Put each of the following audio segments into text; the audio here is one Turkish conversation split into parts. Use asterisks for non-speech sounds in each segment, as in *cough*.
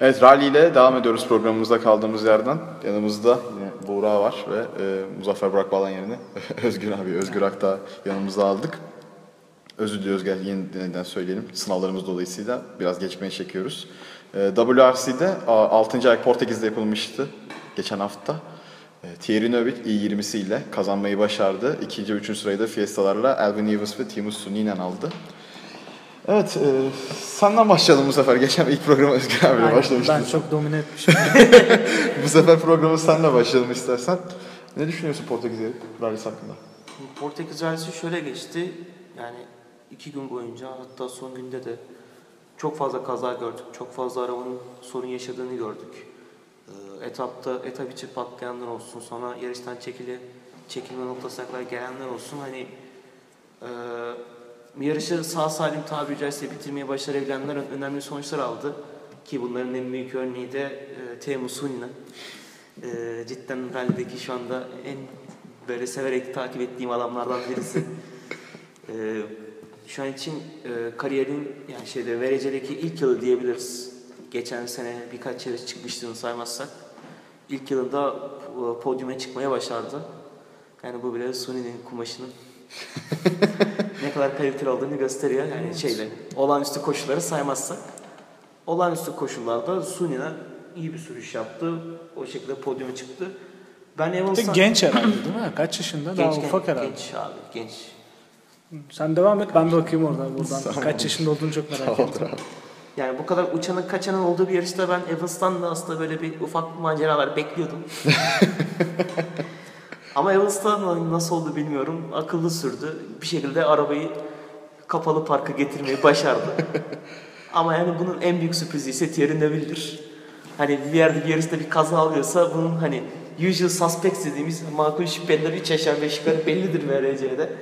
Evet Rally ile devam ediyoruz programımızda kaldığımız yerden. Yanımızda yine Buğra var ve e, Muzaffer Burak Balan yerine *laughs* Özgür abi, Özgür Akta yanımıza aldık. Özür diliyoruz gel yeniden söyleyelim. Sınavlarımız dolayısıyla biraz geçmeye çekiyoruz. E, WRC'de 6. ay Portekiz'de yapılmıştı geçen hafta. E, Thierry Neuville i20'si ile kazanmayı başardı. İkinci ve üçüncü sırayı da Fiesta'larla Alvin Evans ve Timus Suninen aldı. Evet, e, senden başlayalım bu sefer. Geçen ilk programa Özgür abiyle Aynen, başlamıştın. Ben çok domine etmişim. *laughs* bu sefer programı senle başlayalım istersen. Ne düşünüyorsun Portekiz rallisi hakkında? Portekiz rallisi şöyle geçti. Yani iki gün boyunca hatta son günde de çok fazla kaza gördük. Çok fazla arabanın sorun yaşadığını gördük. Ee, etapta etap içi patlayanlar olsun. Sonra yarıştan çekili çekilme noktasına kadar gelenler olsun. Hani e, yarışı sağ salim tabiri caizse bitirmeyi başarabilenler önemli sonuçlar aldı. Ki bunların en büyük örneği de e, Teemu Suninen. E, cidden rallideki şu anda en böyle severek takip ettiğim adamlardan birisi. e, şu an için e, kariyerin yani şeyde VRC'deki ilk yılı diyebiliriz. Geçen sene birkaç yarış çıkmıştığını saymazsak. ilk yılında e, podyuma çıkmaya başardı. Yani bu bile Suni'nin kumaşının *laughs* ne kadar kaliteli olduğunu gösteriyor. Yani şeyle olağanüstü koşulları saymazsak. Olağanüstü koşullarda Suni'ne iyi bir sürüş yaptı. O şekilde podyuma çıktı. Ben de genç herhalde değil mi? Kaç yaşında? Daha Genç, ufak genç, herhalde. Genç abi, genç. Sen devam et ben de bakayım oradan buradan. Tamam. Kaç yaşında olduğunu çok merak Tamam, ettim. Yani bu kadar uçanın kaçanın olduğu bir yarışta ben Evans'tan da aslında böyle bir ufak maceralar bekliyordum. *laughs* Ama Evans'ta nasıl oldu bilmiyorum. Akıllı sürdü. Bir şekilde arabayı kapalı parka getirmeyi başardı. *laughs* Ama yani bunun en büyük sürprizi ise Thierry Neuville'dir. Hani bir yerde bir yarışta bir kaza alıyorsa bunun hani usual suspects dediğimiz makul şüpheliler 3 aşağı 5 yukarı bellidir VRC'de.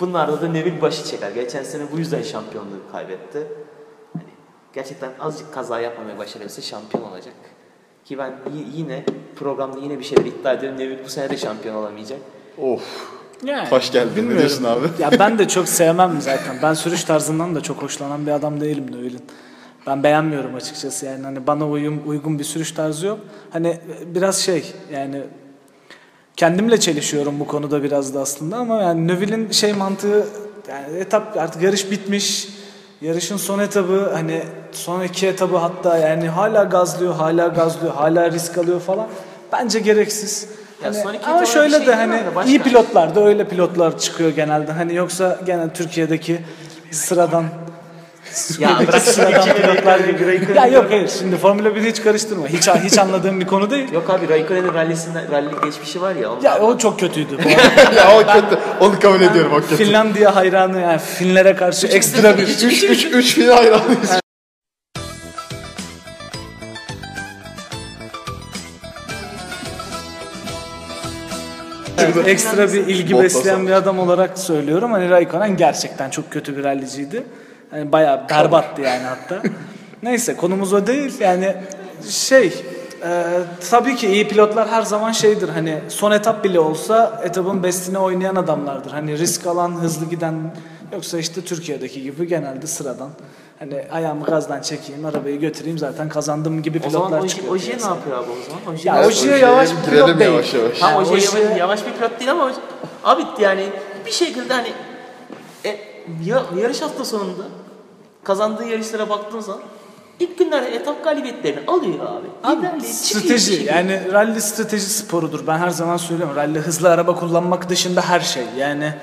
Bunlarda da Neville başı çeker. Geçen sene bu yüzden şampiyonluğu kaybetti. Hani gerçekten azıcık kaza yapmamaya başarırsa şampiyon olacak. Ki ben yine programda yine bir şeyler iddia ediyorum. Neville bu sene de şampiyon olamayacak. Of, Yani, hoş geldin. Ne bilmiyorum. diyorsun abi? Ya ben de *laughs* çok sevmem zaten. Ben sürüş tarzından da çok hoşlanan bir adam değilim Növil'in. Ben beğenmiyorum açıkçası yani hani bana uyum, uygun bir sürüş tarzı yok. Hani biraz şey yani kendimle çelişiyorum bu konuda biraz da aslında ama yani Növil'in şey mantığı yani etap artık yarış bitmiş. Yarışın son etabı hani son iki etabı hatta yani hala gazlıyor, hala gazlıyor, hala risk alıyor falan. Bence gereksiz. Ya Hani son iki ama şöyle şey de hani de başka. iyi pilotlar da öyle pilotlar çıkıyor genelde. Hani yoksa genel Türkiye'deki sıradan Ya bırak sıradan pilotlar gibi. Ya yok hayır şimdi Formula 1'i hiç karıştırma. Hiç hiç anladığım bir konu değil. Yok abi Raikkonen'in rallisinden, rally geçmişi var ya. Ya o çok kötüydü. *laughs* ya o kötü. Onu kabul ediyorum o kötü. Finlandiya hayranı yani Finlere karşı ekstra bir 3 3 3 film hayranıyız. Evet, ekstra bir ilgi Bottas besleyen bir adam olarak söylüyorum. Hani Raikkonen gerçekten çok kötü bir ralliciydi. Hani bayağı berbattı yani hatta. *laughs* Neyse konumuz o değil. Yani şey e, tabii ki iyi pilotlar her zaman şeydir. Hani son etap bile olsa etapın bestine oynayan adamlardır. Hani risk alan, hızlı giden yoksa işte Türkiye'deki gibi genelde sıradan. Hani ayağımı gazdan çekeyim, arabayı götüreyim zaten kazandım gibi O zaman pilotlar Oji- çıkıyor. Ojiye ne yapıyor abi o zaman? Ojiye Ya Ojiye yavaş bir pilot değil. yavaş yavaş. Ha Ojiye yavaş, yavaş bir pilot değil ama abi yani bir şekilde hani e, ya, yarış hafta sonunda kazandığı yarışlara baktığın zaman ilk günlerde etap galibiyetlerini alıyor abi. Abi, strateji yani rally strateji sporudur. Ben her zaman söylüyorum. Rally hızlı araba kullanmak dışında her şey. Yani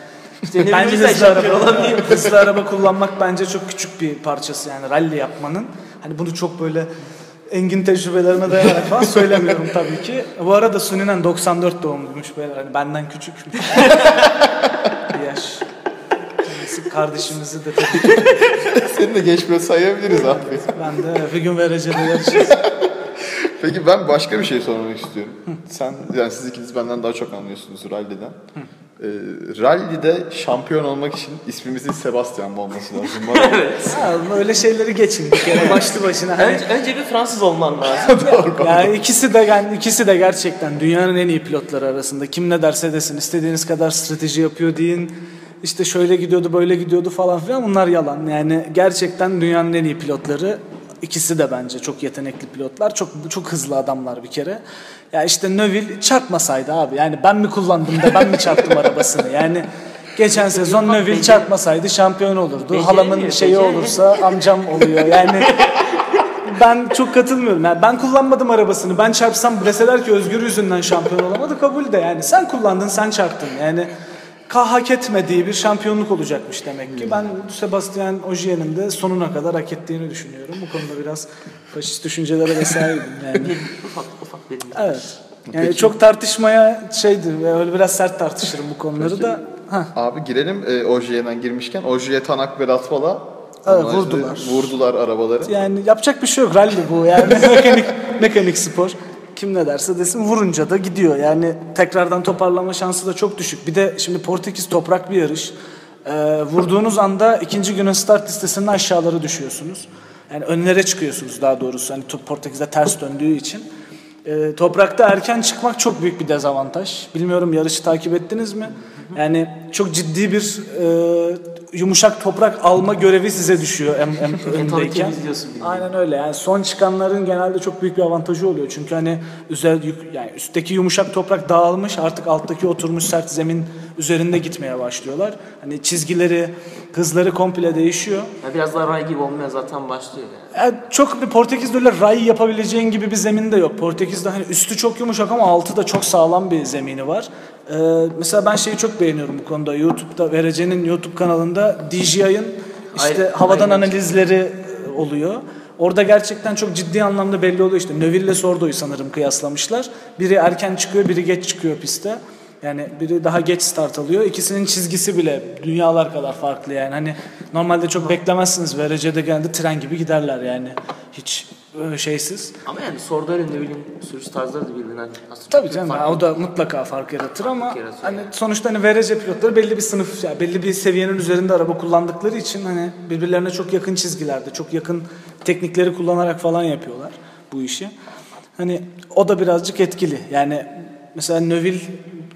İşte ne bence hızlı araba, hızlı araba kullanmak bence çok küçük bir parçası yani rally yapmanın. Hani bunu çok böyle engin tecrübelerine dayanarak falan söylemiyorum tabii ki. Bu arada Suninen 94 doğumluymuş böyle hani benden küçükmüş. *laughs* bir yaş. Kendisi kardeşimizi de tabii Seni de geç pilot sayabiliriz abi. ben de bir gün vereceğim yarışırız. Peki ben başka bir şey sormak istiyorum. Sen yani siz ikiniz benden daha çok anlıyorsunuz rally'den. Ee, rally'de şampiyon olmak için ismimizin Sebastian mı olması lazım? *laughs* Bana Ha, öyle şeyleri geçin bir kere başlı başına. Hani Önce, önce bir Fransız olman lazım. *laughs* Yani ikisi de yani ikisi de gerçekten dünyanın en iyi pilotları arasında. Kim ne derse desin istediğiniz kadar strateji yapıyor deyin. İşte şöyle gidiyordu böyle gidiyordu falan filan bunlar yalan. Yani gerçekten dünyanın en iyi pilotları. İkisi de bence çok yetenekli pilotlar. Çok çok hızlı adamlar bir kere. Ya işte Neville çarpmasaydı abi. Yani ben mi kullandım da ben mi çarptım arabasını? Yani geçen sezon becer- çarpmasaydı şampiyon olurdu. Halamın şeyi olursa amcam oluyor. Yani ben çok katılmıyorum. Yani ben kullanmadım arabasını. Ben çarpsam deseler ki Özgür yüzünden şampiyon olamadı kabul de yani. Sen kullandın, sen çarptın. Yani ka hak etmediği bir şampiyonluk olacakmış demek ki. Ben Sebastian Ogier'in de sonuna kadar hak ettiğini düşünüyorum. Bu konuda biraz faşist düşüncelere de sahibim yani. *laughs* Ufak ufak benim. Evet. Yani çok tartışmaya şeydi ve öyle biraz sert tartışırım bu konuları da. Hah. Abi girelim e, Ojier'den girmişken. Ojier, Tanak ve Latvala Evet, vurdular. Vurdular arabaları. Yani yapacak bir şey yok. Rally bu yani. *laughs* mekanik, mekanik spor. Kim ne derse desin vurunca da gidiyor. Yani tekrardan toparlama şansı da çok düşük. Bir de şimdi Portekiz toprak bir yarış. Ee, vurduğunuz anda ikinci günün start listesinin aşağıları düşüyorsunuz. Yani önlere çıkıyorsunuz daha doğrusu. Hani Portekiz'de ters döndüğü için. Ee, toprakta erken çıkmak çok büyük bir dezavantaj. Bilmiyorum yarışı takip ettiniz mi? Yani çok ciddi bir e, yumuşak toprak alma görevi size düşüyor en, en öndeyken. Aynen öyle. Yani son çıkanların genelde çok büyük bir avantajı oluyor. Çünkü hani üzer yani üstteki yumuşak toprak dağılmış, artık alttaki oturmuş sert zemin üzerinde gitmeye başlıyorlar. Hani çizgileri, hızları komple değişiyor. Ya biraz daha ray gibi olmaya zaten başlıyor yani. Yani çok bir Portekiz'de öyle ray yapabileceğin gibi bir zemin de yok. Portekiz'de hani üstü çok yumuşak ama altı da çok sağlam bir zemini var. Ee, mesela ben şeyi çok beğeniyorum bu konuda. YouTube'da Verece'nin YouTube kanalında DJI'ın işte Ay- havadan aynen. analizleri e, oluyor. Orada gerçekten çok ciddi anlamda belli oluyor işte. Neville ile Sordo'yu sanırım kıyaslamışlar. Biri erken çıkıyor, biri geç çıkıyor piste. Yani biri daha geç start alıyor. İkisinin çizgisi bile dünyalar kadar farklı yani. Hani normalde çok beklemezsiniz. VRC'de genelde tren gibi giderler yani. Hiç e, şeysiz. Ama yani Sordo'yla ne bileyim sürüş tarzları da birbirinden aslında Tabii canım farklı. o da mutlaka fark yaratır ama yaratıyor hani yani. sonuçta hani VRC pilotları belli bir sınıf yani belli bir seviyenin üzerinde araba kullandıkları için hani birbirlerine çok yakın çizgilerde, çok yakın teknikleri kullanarak falan yapıyorlar bu işi. Hani o da birazcık etkili. Yani mesela Neville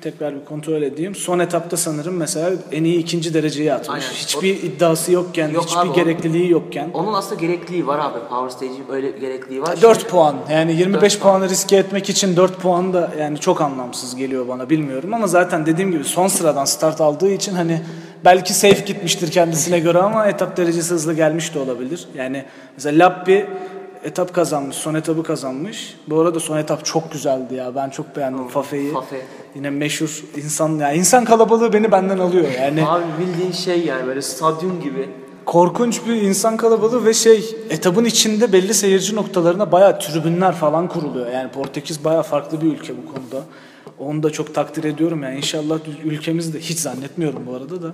tekrar bir kontrol edeyim. Son etapta sanırım mesela en iyi ikinci dereceyi atmış. Aynen. Hiçbir iddiası yokken, Yok hiçbir abi, o- gerekliliği yokken. Onun aslında gerekliliği var abi. Power Stage'in öyle gerekliliği var. 4 puan. Yani 25 Dört puan. puanı riske etmek için 4 puan da yani çok anlamsız geliyor bana bilmiyorum ama zaten dediğim gibi son sıradan start aldığı için hani belki safe gitmiştir kendisine göre ama etap derecesi hızlı gelmiş de olabilir. Yani mesela Lappi etap kazanmış, son etabı kazanmış. Bu arada son etap çok güzeldi ya. Ben çok beğendim Fafe'yi. Fafe. Yine meşhur insan ya insan kalabalığı beni benden alıyor. Yani Abi bildiğin şey yani böyle stadyum gibi. korkunç bir insan kalabalığı ve şey etabın içinde belli seyirci noktalarına bayağı tribünler falan kuruluyor. Yani Portekiz bayağı farklı bir ülke bu konuda. Onu da çok takdir ediyorum yani inşallah ülkemiz de hiç zannetmiyorum bu arada da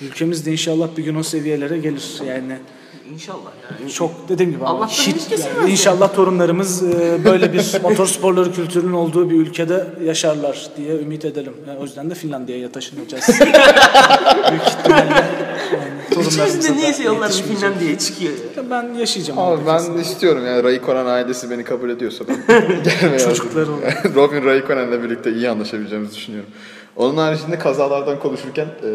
ülkemiz de inşallah bir gün o seviyelere gelir yani İnşallah yani. çok dediğim gibi hiç kesilmez yani inşallah torunlarımız e, böyle bir *laughs* motor sporları kültürünün olduğu bir ülkede yaşarlar diye ümit edelim. Yani o yüzden de Finlandiya'ya taşınacağız. *laughs* Büyük ihtimalle yani İçimizde yollar yetişmeyecek. Finlandiya'ya çıkıyor ya. Ben yaşayacağım. Abi ben kesin. istiyorum yani Raikkonen ailesi beni kabul ediyorsa ben *laughs* gelmeye Çocukları hazırım. Robin Raikkonen'le birlikte iyi anlaşabileceğimizi düşünüyorum. Onun haricinde kazalardan konuşurken e,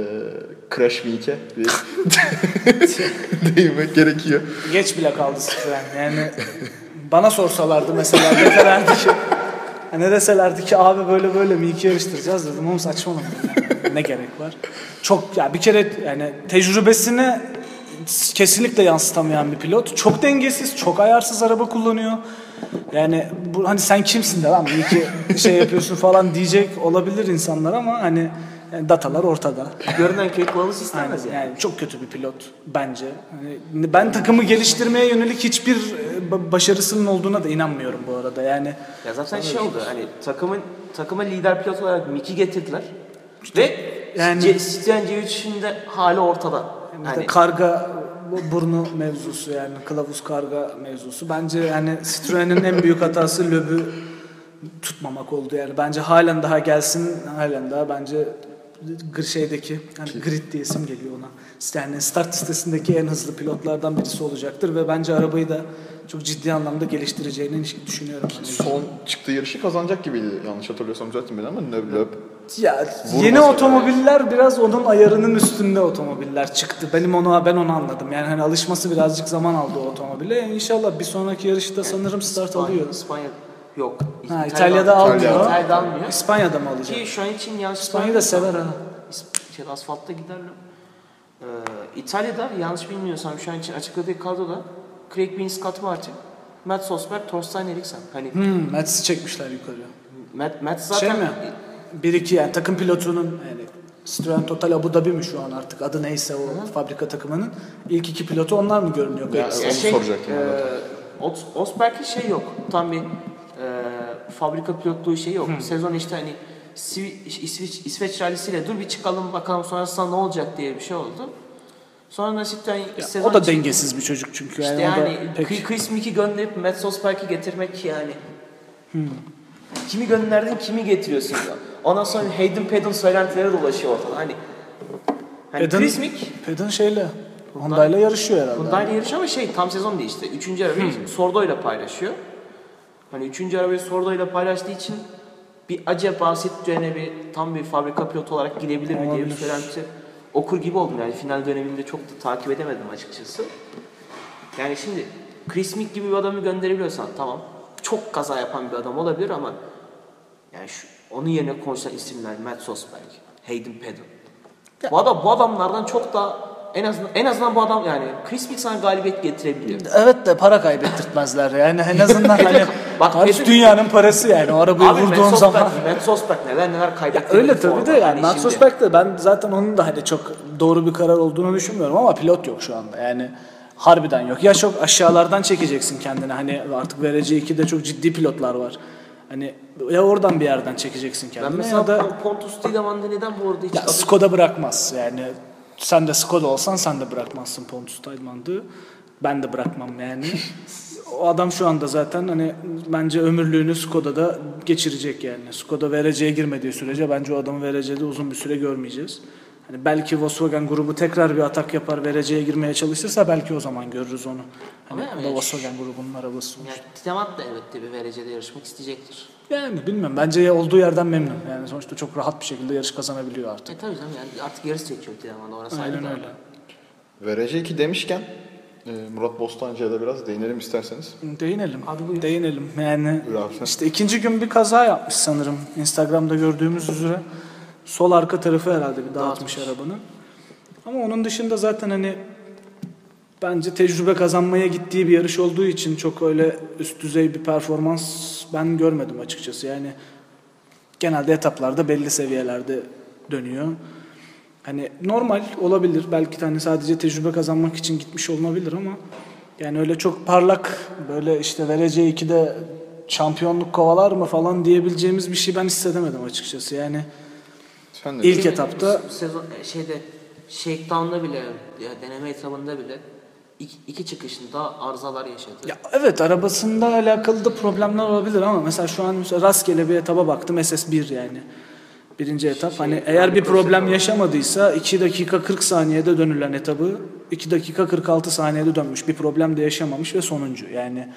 Crash Week'e bir *laughs* değinmek gerekiyor. Geç bile kaldı Citroen. Yani bana sorsalardı mesela deselerdi ki ne deselerdi ki abi böyle böyle mi iki yarıştıracağız dedim oğlum saçmalama yani. ne gerek var. Çok ya bir kere yani tecrübesini kesinlikle yansıtamayan bir pilot. Çok dengesiz, çok ayarsız araba kullanıyor. Yani bu hani sen kimsin de lan iyi ki şey yapıyorsun falan diyecek olabilir insanlar ama hani yani datalar ortada. Görünen köy kılavuz istemez yani. Yani çok kötü bir pilot bence. Hani ben takımı geliştirmeye yönelik hiçbir e, ba- başarısının olduğuna da inanmıyorum bu arada. Yani Ya zaten şey oldu hani takımın takıma lider pilot olarak Mickey getirdiler. Ve yani- yani Citroen C3'ün de hali ortada. işte Hani karga bu- burnu mevzusu yani kılavuz karga mevzusu. Bence yani Citroen'in en büyük hatası löbü tutmamak oldu yani. Bence halen daha gelsin halen daha bence şeydeki hani grid diye isim geliyor ona. Yani start listesindeki en hızlı pilotlardan birisi olacaktır ve bence arabayı da çok ciddi anlamda geliştireceğini düşünüyorum. Son çıktığı yarışı kazanacak gibiydi yanlış hatırlıyorsam zaten beni ama Löb Ya Vurması yeni yani. otomobiller biraz onun ayarının üstünde otomobiller çıktı. Benim onu ben onu anladım. Yani hani alışması birazcık zaman aldı o otomobile. İnşallah bir sonraki yarışta sanırım start İspanya- alıyor. İspanya yok. Ha, İtalya'da almıyor. İtalya'da almıyor. İspanya'da mı alacak? Ki şu an için yanlış İspanya'yı da sever ha. Şey, asfaltta giderler. Ee, İtalya'da yanlış bilmiyorsam şu an için açıkladığı kadroda Craig Bean, Scott Martin, Matt Sosberg, Thorstein Eriksen. Hani Hmm, Mets'i çekmişler yukarıya. Matt, Matt zaten Şey mi? Bir iki yani takım pilotunun yani Citroen Total Abu Dhabi mi şu an artık adı neyse o fabrika takımının ilk iki pilotu onlar mı görünüyor? Ya, onu şey, soracaktım e, Os- Osberg'in şey yok. Tam bir e, fabrika pilotluğu şey yok. Sezon işte hani Svi- İsveç, İsveç rallisiyle dur bir çıkalım bakalım sonrasında ne olacak diye bir şey oldu. Sonra nasipten Ya, sezon o da dengesiz bir çocuk çünkü yani, İşte da yani pek Chris- Chris Mick'i gönderip Matt Sosberg'i getirmek yani. Hmm. Kimi gönderdin kimi getiriyorsun ya. Ondan sonra Hayden Paddon söylentileri dolaşıyor ortada. Hani, hani Pedon, Chris Mick Pedon şeyle Honda'yla yarışıyor herhalde. Hyundai'yle yarışıyor ama şey tam sezon değil işte. Üçüncü arabayı Hmm. Sordo'yla paylaşıyor. Hani üçüncü arabayı Sordo'yla paylaştığı için bir acaba Citroen'e bir tam bir fabrika pilotu olarak girebilir mi diye bir söylenti okur gibi oldum. Yani final döneminde çok da takip edemedim açıkçası. Yani şimdi Chris Mick gibi bir adamı gönderebiliyorsan tamam. Çok kaza yapan bir adam olabilir ama yani şu, onun yerine konuşulan isimler Matt Sosberg, Hayden Paddon. Bu adam bu adamlardan çok da en azından en azından bu adam yani Chris Mick sana galibiyet getirebiliyor. Evet de para kaybettirtmezler yani en azından *laughs* hani Bak, Pedro- dünyanın parası yani o arabayı Abi vurduğun Matt zaman. Matt Sosberg neler neler kaybetti. öyle tabii de yani Max şimdi- Sosberg de ben zaten onun da hani çok doğru bir karar olduğunu düşünmüyorum ama pilot yok şu anda yani harbiden yok. Ya çok aşağılardan çekeceksin kendini hani artık vereceği iki de çok ciddi pilotlar var. Hani ya oradan bir yerden çekeceksin Ben kendini mesela ya da Pontus Tiedemann neden bu arada hiç ya Skoda bırakmaz yani sen de Skoda olsan sen de bırakmazsın Pontus Tayman'dı. Ben de bırakmam yani. *laughs* o adam şu anda zaten hani bence ömürlüğünü Skoda'da geçirecek yani. Skoda vereceğe girmediği sürece bence o adamı vereceği de uzun bir süre görmeyeceğiz. Hani belki Volkswagen grubu tekrar bir atak yapar vereceğe girmeye çalışırsa belki o zaman görürüz onu. Hani Ama yani- da Volkswagen grubunun arabası. Yani Tiedemann da elbette bir verecede yarışmak isteyecektir. Yani bilmiyorum bence olduğu yerden memnun. Yani sonuçta çok rahat bir şekilde yarış kazanabiliyor artık. E tabii canım yani artık yarış seçiyor Tiedemann da orası ayrı Aynen öyle. VRC2 demişken e, Murat Bostancı'ya da biraz değinelim isterseniz. Değinelim. Abi buyur. Değinelim. Yani Buyur işte ikinci gün bir kaza yapmış sanırım. Instagram'da gördüğümüz üzere. Sol arka tarafı herhalde bir dağıtmış Dağıtmış. arabanın. Ama onun dışında zaten hani bence tecrübe kazanmaya gittiği bir yarış olduğu için çok öyle üst düzey bir performans ben görmedim açıkçası. Yani genelde etaplarda belli seviyelerde dönüyor. Hani normal olabilir. Belki hani sadece tecrübe kazanmak için gitmiş olabilir ama yani öyle çok parlak böyle işte vereceği iki de şampiyonluk kovalar mı falan diyebileceğimiz bir şey ben hissedemedim açıkçası. Yani Sen de İlk etapta sezon e, şeyde Shakedown'da bile ya deneme etabında bile iki, iki çıkışında arızalar yaşadı. ya evet arabasında alakalı da problemler olabilir ama mesela şu an mesela rastgele bir etaba baktım SS1 yani. Birinci etap. Şey, hani eğer bir problem yaşamadıysa 2 dakika 40 saniyede dönülen etabı 2 dakika 46 saniyede dönmüş. Bir problem de yaşamamış ve sonuncu. Yani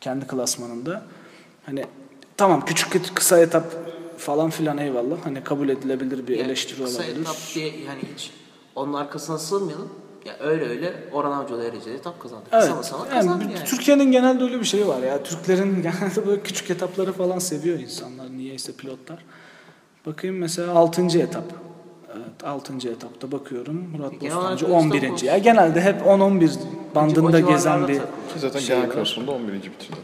kendi klasmanında. Hani tamam küçük kısa etap falan filan eyvallah. Hani kabul edilebilir bir Yani eleştiri kısa olabilir. etap diye yani hiç onun arkasına sığmayalım. Ya öyle öyle Orhan Avcı'da derecede etap kazandı. Evet. Kısa masama Yani kazandı yani. Türkiye'nin genelde öyle bir şeyi var ya. Türklerin *laughs* genelde böyle küçük etapları falan seviyor insanlar. Niyeyse pilotlar. Bakayım mesela 6. etap. Evet 6. etapta bakıyorum. Murat Genel olarak Bostancı Öztürk 11. olsun. Ya genelde hep 10-11 bandında gezen bir. Ki zaten şey genel klasmanda 11. bitirdi.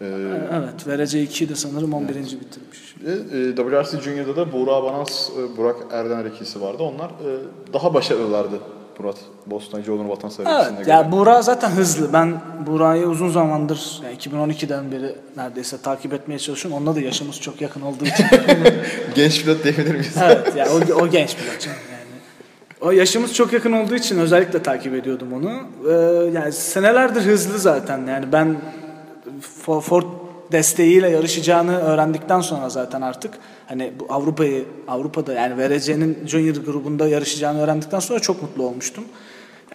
Ee, Evet, vereceği 2'yi de sanırım 11. bitirmiş. ve, e, WRC Junior'da da Buğra Banans, e, Burak Erdener ikisi vardı. Onlar e, daha başarılılardı Murat Bostancıoğlu'nun vatansever ikisine Evet, göre. ya Buğra zaten hızlı. Ben Buğra'yı uzun zamandır, yani 2012'den beri neredeyse takip etmeye çalışıyorum. Onunla da yaşımız çok yakın olduğu için. *laughs* Genç pilot diyebilir miyiz? evet, ya o, o genç canım yani. O yaşımız çok yakın olduğu için özellikle takip ediyordum onu. Ee, yani senelerdir hızlı zaten. Yani ben Ford desteğiyle yarışacağını öğrendikten sonra zaten artık hani bu Avrupa'yı Avrupa'da yani VRC'nin Junior grubunda yarışacağını öğrendikten sonra çok mutlu olmuştum.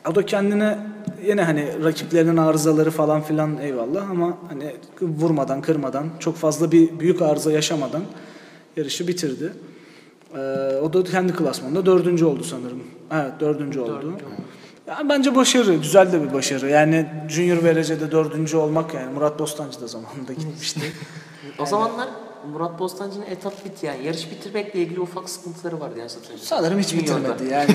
O da kendine yine hani rakiplerinin arızaları falan filan eyvallah ama hani vurmadan kırmadan çok fazla bir büyük arıza yaşamadan yarışı bitirdi. Ee, o da kendi klasmanında dördüncü oldu sanırım. Evet dördüncü oldu. Oldu. Yani bence başarı, güzel de bir başarı. Yani Junior VRC'de dördüncü olmak yani Murat Bostancı da zamanında gitmişti. *laughs* O zamanlar Murat Bostancı'nın etap bitti yani. Yarış bitirmekle ilgili ufak sıkıntıları vardı yani hatırlıyorum. Sanırım hiç bitirmedi *laughs* yani.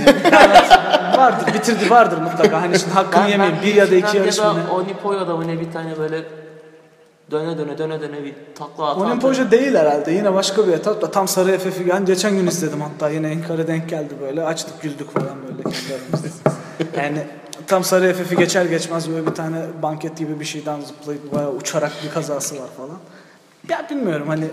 Vardır, bitirdi vardır mutlaka. Hani şimdi hakkını yemeyin. Bir ya da iki yarış mı ne? Finlandiya'da Onipoya'da mı ne bir tane böyle döne döne döne döne bir takla atan. Olimpoja değil herhalde. Yine başka bir etap da tam Sarı FF'i. Yani geçen gün izledim hatta yine Enkar'a denk geldi böyle. Açtık güldük falan böyle kendi. Yani tam Sarı FF'i geçer geçmez böyle bir tane banket gibi bir şeyden zıplayıp bayağı uçarak bir kazası var falan. Ya bilmiyorum hani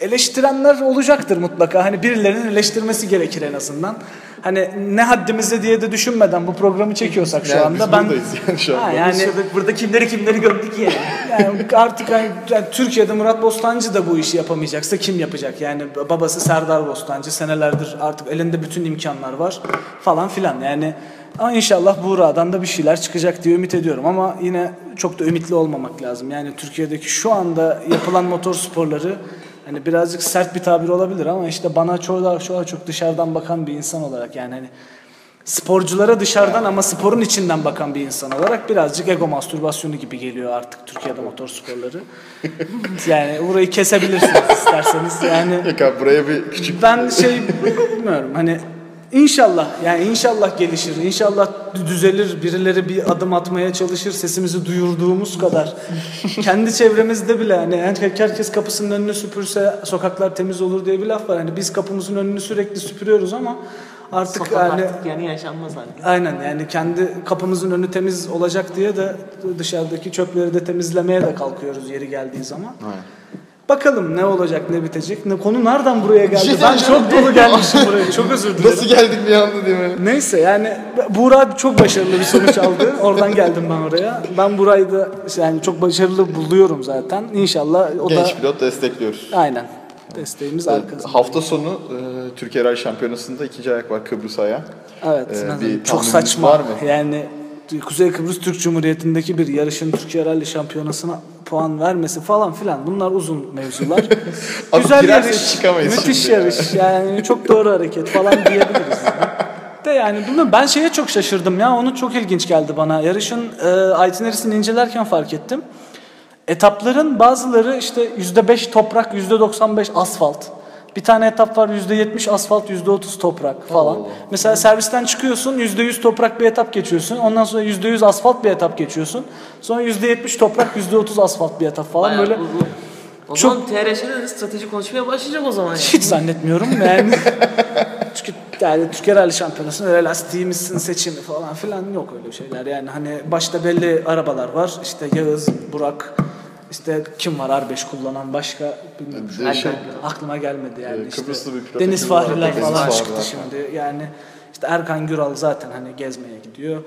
eleştirenler olacaktır mutlaka. Hani birilerinin eleştirmesi gerekir en azından. Hani ne haddimize diye de düşünmeden bu programı çekiyorsak şu Yani anda biz ben buradayız yani şu anda. Ha, yani Şurada, burada kimleri kimleri gördük yani. *laughs* yani artık yani, yani Türkiye'de Murat Bostancı da bu işi yapamayacaksa kim yapacak? Yani babası Serdar Bostancı senelerdir artık elinde bütün imkanlar var falan filan. Yani ama inşallah Buğra'dan da bir şeyler çıkacak diye ümit ediyorum ama yine çok da ümitli olmamak lazım. Yani Türkiye'deki şu anda yapılan motor sporları hani birazcık sert bir tabir olabilir ama işte bana çoğu daha, çoğu çok dışarıdan bakan bir insan olarak yani hani sporculara dışarıdan ama sporun içinden bakan bir insan olarak birazcık ego mastürbasyonu gibi geliyor artık Türkiye'de motor sporları. *laughs* yani burayı kesebilirsiniz isterseniz. Yani Yok abi buraya bir küçük ben şey bilmiyorum hani inşallah yani inşallah gelişir. inşallah düzelir. Birileri bir adım atmaya çalışır. Sesimizi duyurduğumuz kadar. *laughs* Kendi çevremizde bile hani herkes kapısının önünü süpürse sokaklar temiz olur diye bir laf var. Hani biz kapımızın önünü sürekli süpürüyoruz ama artık Sokak yani artık yani yaşanmaz hani. Aynen yani kendi kapımızın önü temiz olacak diye de dışarıdaki çöpleri de temizlemeye de kalkıyoruz yeri geldiği zaman. Aynen. Bakalım ne olacak ne bitecek. Ne konu nereden buraya geldi? şey ben çok dolu gelmişim buraya. Çok *laughs* özür dilerim. Nasıl geldik bir anda değil mi? Neyse yani Buğra çok başarılı bir sonuç aldı. Oradan geldim ben oraya. Ben Buray'ı da yani çok başarılı buluyorum zaten. İnşallah o Genç da pilot destekliyoruz. aynen desteğimiz arkasında. Hafta sonu e, Türkiye Rally Şampiyonası'nda ikinci ayak var Kıbrıs ayağı. Evet. Neden? bir çok saçma. var mı? Yani Kuzey Kıbrıs Türk Cumhuriyeti'ndeki bir yarışın Türkiye Rally Şampiyonası'na puan vermesi falan filan bunlar uzun mevzular. *laughs* Güzel yarış, çıkamayız müthiş şimdi ya. yarış. Yani çok doğru hareket falan diyebiliriz. De yani bilmiyorum ben şeye çok şaşırdım ya onu çok ilginç geldi bana. Yarışın e, itinerasını incelerken fark ettim. Etapların bazıları işte %5 toprak, %95 asfalt. Bir tane etap var %70 asfalt, %30 toprak falan. Mesela servisten çıkıyorsun %100 toprak bir etap geçiyorsun. Ondan sonra %100 asfalt bir etap geçiyorsun. Sonra %70 toprak, %30 asfalt bir etap falan Bayağı böyle. uzun. O Çok- zaman TRŞ'de de strateji konuşmaya başlayacak o zaman yani. Hiç zannetmiyorum *laughs* yani. Çünkü yani Türkiye Rally Şampiyonası'nda öyle lastiğimizin seçimi falan filan yok öyle şeyler. Yani hani başta belli arabalar var. İşte Yağız, Burak, işte kim var R5 kullanan başka bilmiyorum. an Değişik. aklıma gelmedi yani. Ee, işte bir Deniz. Fahriler falan Fahriler çıktı şimdi. Yani işte Erkan Güral zaten hani gezmeye gidiyor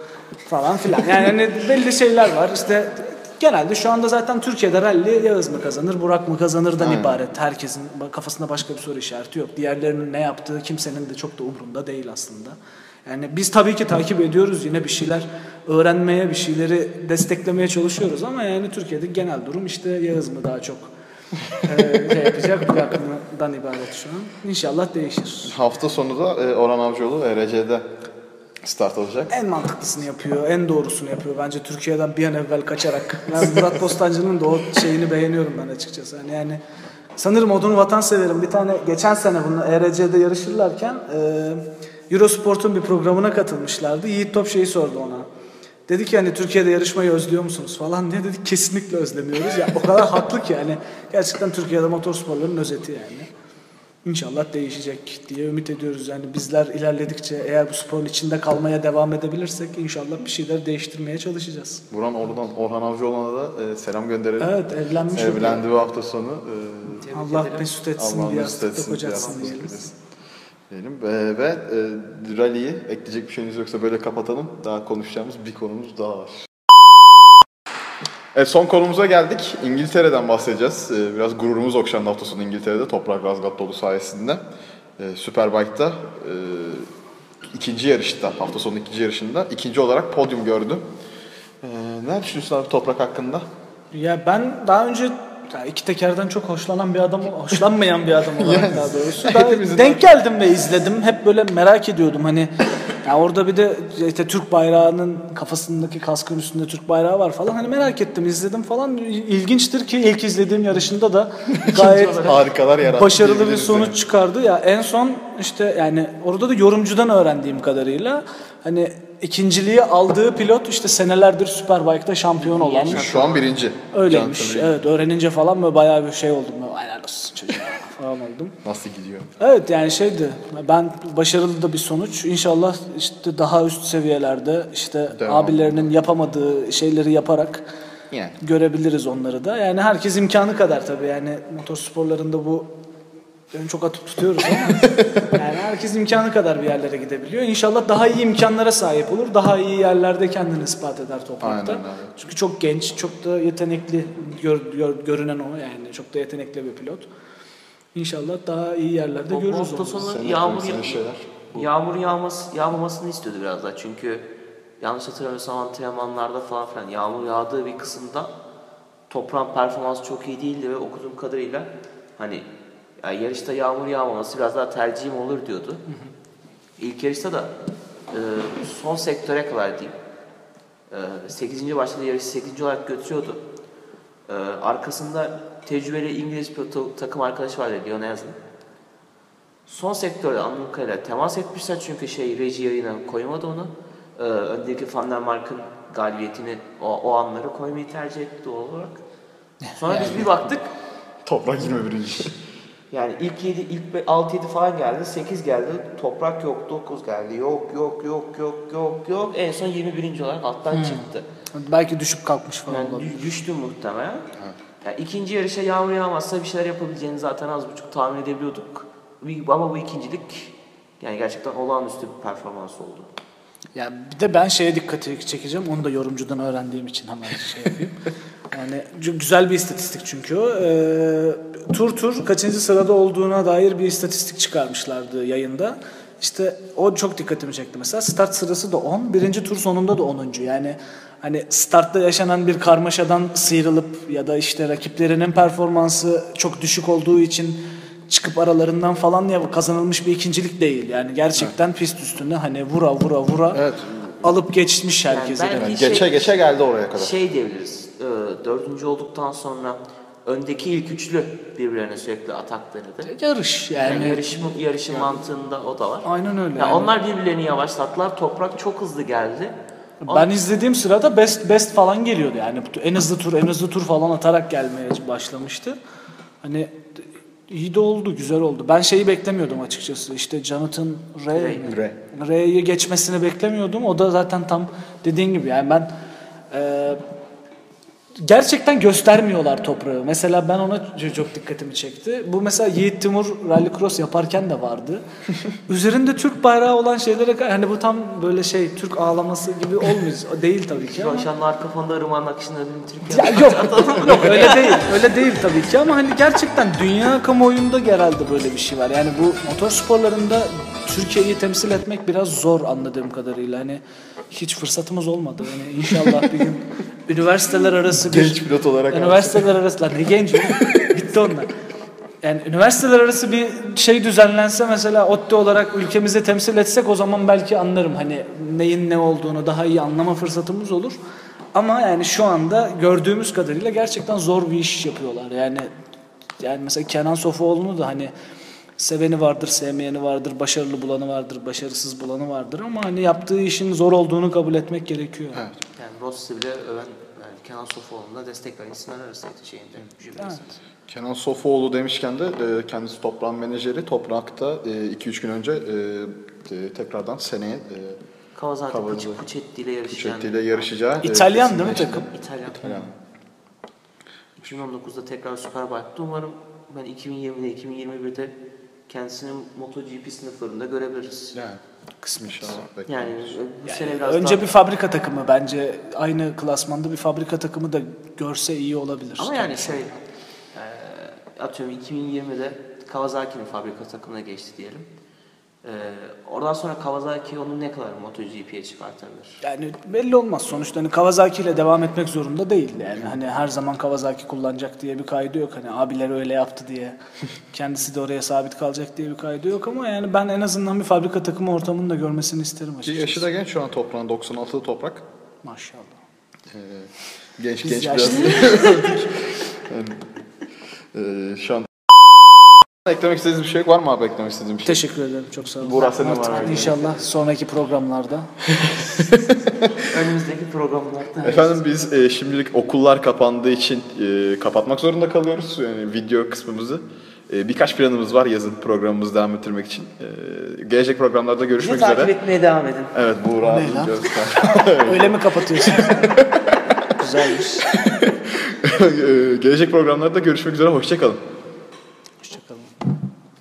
falan filan. Yani hani belli şeyler var. İşte genelde şu anda zaten Türkiye'de rally Yağız mı kazanır, Burak mı kazanırdan Aynen. ibaret. Herkesin kafasında başka bir soru işareti yok. Diğerlerinin ne yaptığı kimsenin de çok da umurunda değil aslında. Yani biz tabii ki takip ediyoruz yine bir şeyler öğrenmeye, bir şeyleri desteklemeye çalışıyoruz ama yani Türkiye'de genel durum işte Yağız mı daha çok e, şey yapacak, Burak mıdan ibaret şu an. İnşallah değişir. Hafta sonu da e, Orhan Avcıoğlu ERC'de start alacak. En mantıklısını yapıyor, en doğrusunu yapıyor. Bence Türkiye'den bir an evvel kaçarak. Ben Murat Bostancı'nın da o şeyini beğeniyorum ben açıkçası. Hani yani sanırım odunu vatanseverim. Bir tane geçen sene bunu ERC'de yarışırlarken e, Eurosport'un bir programına katılmışlardı. Yiğit Top şeyi sordu ona. Dedi ki hani Türkiye'de yarışmayı özlüyor musunuz falan diye dedik kesinlikle özlemiyoruz. Ya o kadar haklı ki yani gerçekten Türkiye'de motorsporların özeti yani. İnşallah değişecek diye ümit ediyoruz. Yani bizler ilerledikçe eğer bu sporun içinde kalmaya devam edebilirsek inşallah bir şeyler değiştirmeye çalışacağız. Buradan oradan Orhan Avcıoğlu'na da e, selam gönderelim. Evet evlenmiş. Evlendi bu hafta sonu. E, Allah mesut etsin Allah diye mesut etsin. diye etsin diyelim. E, ve e, rally'yi ekleyecek bir şeyiniz yoksa böyle kapatalım. Daha konuşacağımız bir konumuz daha var. Evet son konumuza geldik. İngiltere'den bahsedeceğiz. E, biraz gururumuz okşandı hafta sonu İngiltere'de. Toprak Razgatlıoğlu sayesinde. E, Superbike'da e, ikinci yarışta, hafta sonu ikinci yarışında ikinci olarak podyum gördü. E, ne düşünüyorsun abi Toprak hakkında? Ya ben daha önce ya iki tekerden çok hoşlanan bir adam, hoşlanmayan bir adam *laughs* olarak Yani daha doğrusu. Ben denk geldim ve izledim. Hep böyle merak ediyordum hani ya orada bir de işte Türk bayrağının kafasındaki kaskın üstünde Türk bayrağı var falan. Hani merak ettim, izledim falan. İlginçtir ki ilk izlediğim yarışında da *laughs* gayet Harikalar yarattı. başarılı bir sonuç yani. çıkardı. Ya en son işte yani orada da yorumcudan öğrendiğim kadarıyla hani ikinciliği aldığı pilot işte senelerdir Superbike'da şampiyon olanmış. Şu an birinci. Öyleymiş. Evet öğrenince falan böyle bayağı bir şey oldum. Böyle, Helal olsun çocuğa *laughs* falan oldum. Nasıl gidiyor? Evet yani şeydi ben başarılı da bir sonuç. İnşallah işte daha üst seviyelerde işte Devam. abilerinin yapamadığı şeyleri yaparak Yani. görebiliriz onları da. Yani herkes imkanı kadar tabii yani motorsporlarında bu yani çok atıp tutuyoruz ama *laughs* yani herkes imkanı kadar bir yerlere gidebiliyor. İnşallah daha iyi imkanlara sahip olur. Daha iyi yerlerde kendini ispat eder toprakta. Aynen. Çünkü çok genç, çok da yetenekli gör- gör- görünen o yani çok da yetenekli bir pilot. İnşallah daha iyi yerlerde Bu görürüz onu. sonu yağmur, yağmur yağması, yağmamasını istiyordu biraz daha. Çünkü yanlış hatırlamıyorsam antrenmanlarda falan filan yağmur yağdığı bir kısımda toprağın performansı çok iyi değildi ve okuduğum kadarıyla hani ya yarışta yağmur yağmaması biraz daha tercihim olur diyordu. İlk yarışta da e, son sektöre kadar diyeyim. E, 8. başladığı yarışı 8. olarak götürüyordu. E, arkasında tecrübeli İngiliz pilot takım arkadaşı vardı Leon Hansen. Son sektörde anladığım kadarıyla temas etmişler çünkü şey reji yayına koymadı onu. Ee, öndeki Van der Mark'ın galibiyetini o, o anları koymayı tercih etti doğal olarak. Sonra biz bir baktık Toprak 21. yani ilk 7 ilk 6 7 falan geldi, 8 geldi. Toprak yok, 9 geldi. Yok yok yok yok yok yok. En son 21. olarak alttan çıktı. Belki düşüp kalkmış falan Yani olabilir. dü- düştü muhtemelen. Yani ikinci yarışa yağmur yağmazsa bir şeyler yapabileceğini zaten az buçuk tahmin edebiliyorduk. Ama bu ikincilik yani gerçekten olağanüstü bir performans oldu. Ya bir de ben şeye dikkati çekeceğim. Onu da yorumcudan öğrendiğim için hemen şey yapayım. *laughs* Yani güzel bir istatistik çünkü o. Ee, tur tur kaçıncı sırada olduğuna dair bir istatistik çıkarmışlardı yayında. İşte o çok dikkatimi çekti mesela. Start sırası da 10, birinci tur sonunda da 10. Yani hani startta yaşanan bir karmaşadan sıyrılıp ya da işte rakiplerinin performansı çok düşük olduğu için çıkıp aralarından falan ya kazanılmış bir ikincilik değil. Yani gerçekten pist üstünde hani vura vura vura Evet. alıp geçmiş herkesi. ben- Yani Bir geçe şey- geçe geldi oraya kadar. Şey diyebiliriz, e, dördüncü olduktan sonra öndeki ilk üçlü birbirlerine sürekli atak denedi. Yarış Yani, yani. yarışın, yarışın mantığında o da var. Aynen öyle. Ya yani. Onlar birbirlerini yavaşlattılar. Toprak çok hızlı geldi. Ben izlediğim sırada best best falan geliyordu yani en hızlı tur en hızlı tur falan atarak gelmeye başlamıştı. Hani iyi de oldu, güzel oldu. Ben şeyi beklemiyordum açıkçası. İşte Jonathan Ray, Ray. Ray. Ray'i geçmesini beklemiyordum. O da zaten tam dediğin gibi yani ben e, gerçekten göstermiyorlar toprağı. Mesela ben ona çok dikkatimi çekti. Bu mesela Yiğit Timur Rallycross yaparken de vardı. *laughs* Üzerinde Türk bayrağı olan şeylere hani bu tam böyle şey Türk ağlaması gibi olmuyor. Değil tabii ki ama. Şu arka fonda ırmağın akışını ödülün Türkiye. Ya yok, *laughs* yok öyle değil. Öyle değil tabii ki ama hani gerçekten dünya kamuoyunda genelde böyle bir şey var. Yani bu motor sporlarında Türkiye'yi temsil etmek biraz zor anladığım kadarıyla. Hani hiç fırsatımız olmadı. Yani inşallah bir gün *laughs* üniversiteler arası bir Genç pilot olarak üniversiteler arası lan ne genç bitti onlar. Yani üniversiteler arası bir şey düzenlense mesela ODTÜ olarak ülkemizi temsil etsek o zaman belki anlarım hani neyin ne olduğunu daha iyi anlama fırsatımız olur. Ama yani şu anda gördüğümüz kadarıyla gerçekten zor bir iş yapıyorlar. Yani yani mesela Kenan Sofuoğlu'nu da hani seveni vardır, sevmeyeni vardır, başarılı bulanı vardır, başarısız bulanı vardır ama hani yaptığı işin zor olduğunu kabul etmek gerekiyor. Evet. Yani Ross'i bile öven yani Kenan Sofuoğlu'na destek veren isimler arasıydı şeyinde. Evet. Kenan Sofuoğlu demişken de e, kendisi toprağın menajeri. Toprak'ta 2-3 gün önce e, e, tekrardan seneye e, Kawasaki. Pucci- Puccetti ile yarışacağını. Puccetti ile yarışacağı. e, İtalyan değil mi takım? İtalyan. İtalyan. 2019'da tekrar Superbike'da umarım ben 2020'de 2021'de kendisini MotoGP sınıflarında görebiliriz. Yani kısmı inşallah. Yani bu Yani sene biraz önce daha... bir fabrika takımı bence aynı klasmanda bir fabrika takımı da görse iyi olabilir. Ama yani şey e, atıyorum 2020'de Kawasaki'nin fabrika takımına geçti diyelim. Ee, oradan sonra Kawasaki onu ne kadar MotoGP'ye çıkartabilir? Yani belli olmaz. Sonuçta hani Kawasaki ile devam etmek zorunda değil. Yani hani her zaman Kawasaki kullanacak diye bir kaydı yok. Hani abiler öyle yaptı diye *laughs* kendisi de oraya sabit kalacak diye bir kaydı yok ama yani ben en azından bir fabrika takımı ortamını da görmesini isterim açıkçası. yaşı da genç şu an toprağın 96'lı toprak. Maşallah. Ee, genç Biz genç yaşlı. biraz. *laughs* *laughs* yani, e, şu an eklemek istediğiniz bir şey var mı abi eklemek istediğiniz bir şey? Teşekkür ederim. Çok sağ olun. Burak, senin var Artık mı? İnşallah sonraki programlarda. *laughs* Önümüzdeki programlarda Efendim biz e, şimdilik okullar kapandığı için e, kapatmak zorunda kalıyoruz yani video kısmımızı. E, birkaç planımız var yazın programımızı devam ettirmek için. E, gelecek programlarda görüşmek Bizi takip üzere. etmeye devam edin. Evet Buğra Ne lan? *laughs* Öyle mi kapatıyorsun? *laughs* Güzelmiş. E, gelecek programlarda görüşmek üzere hoşçakalın.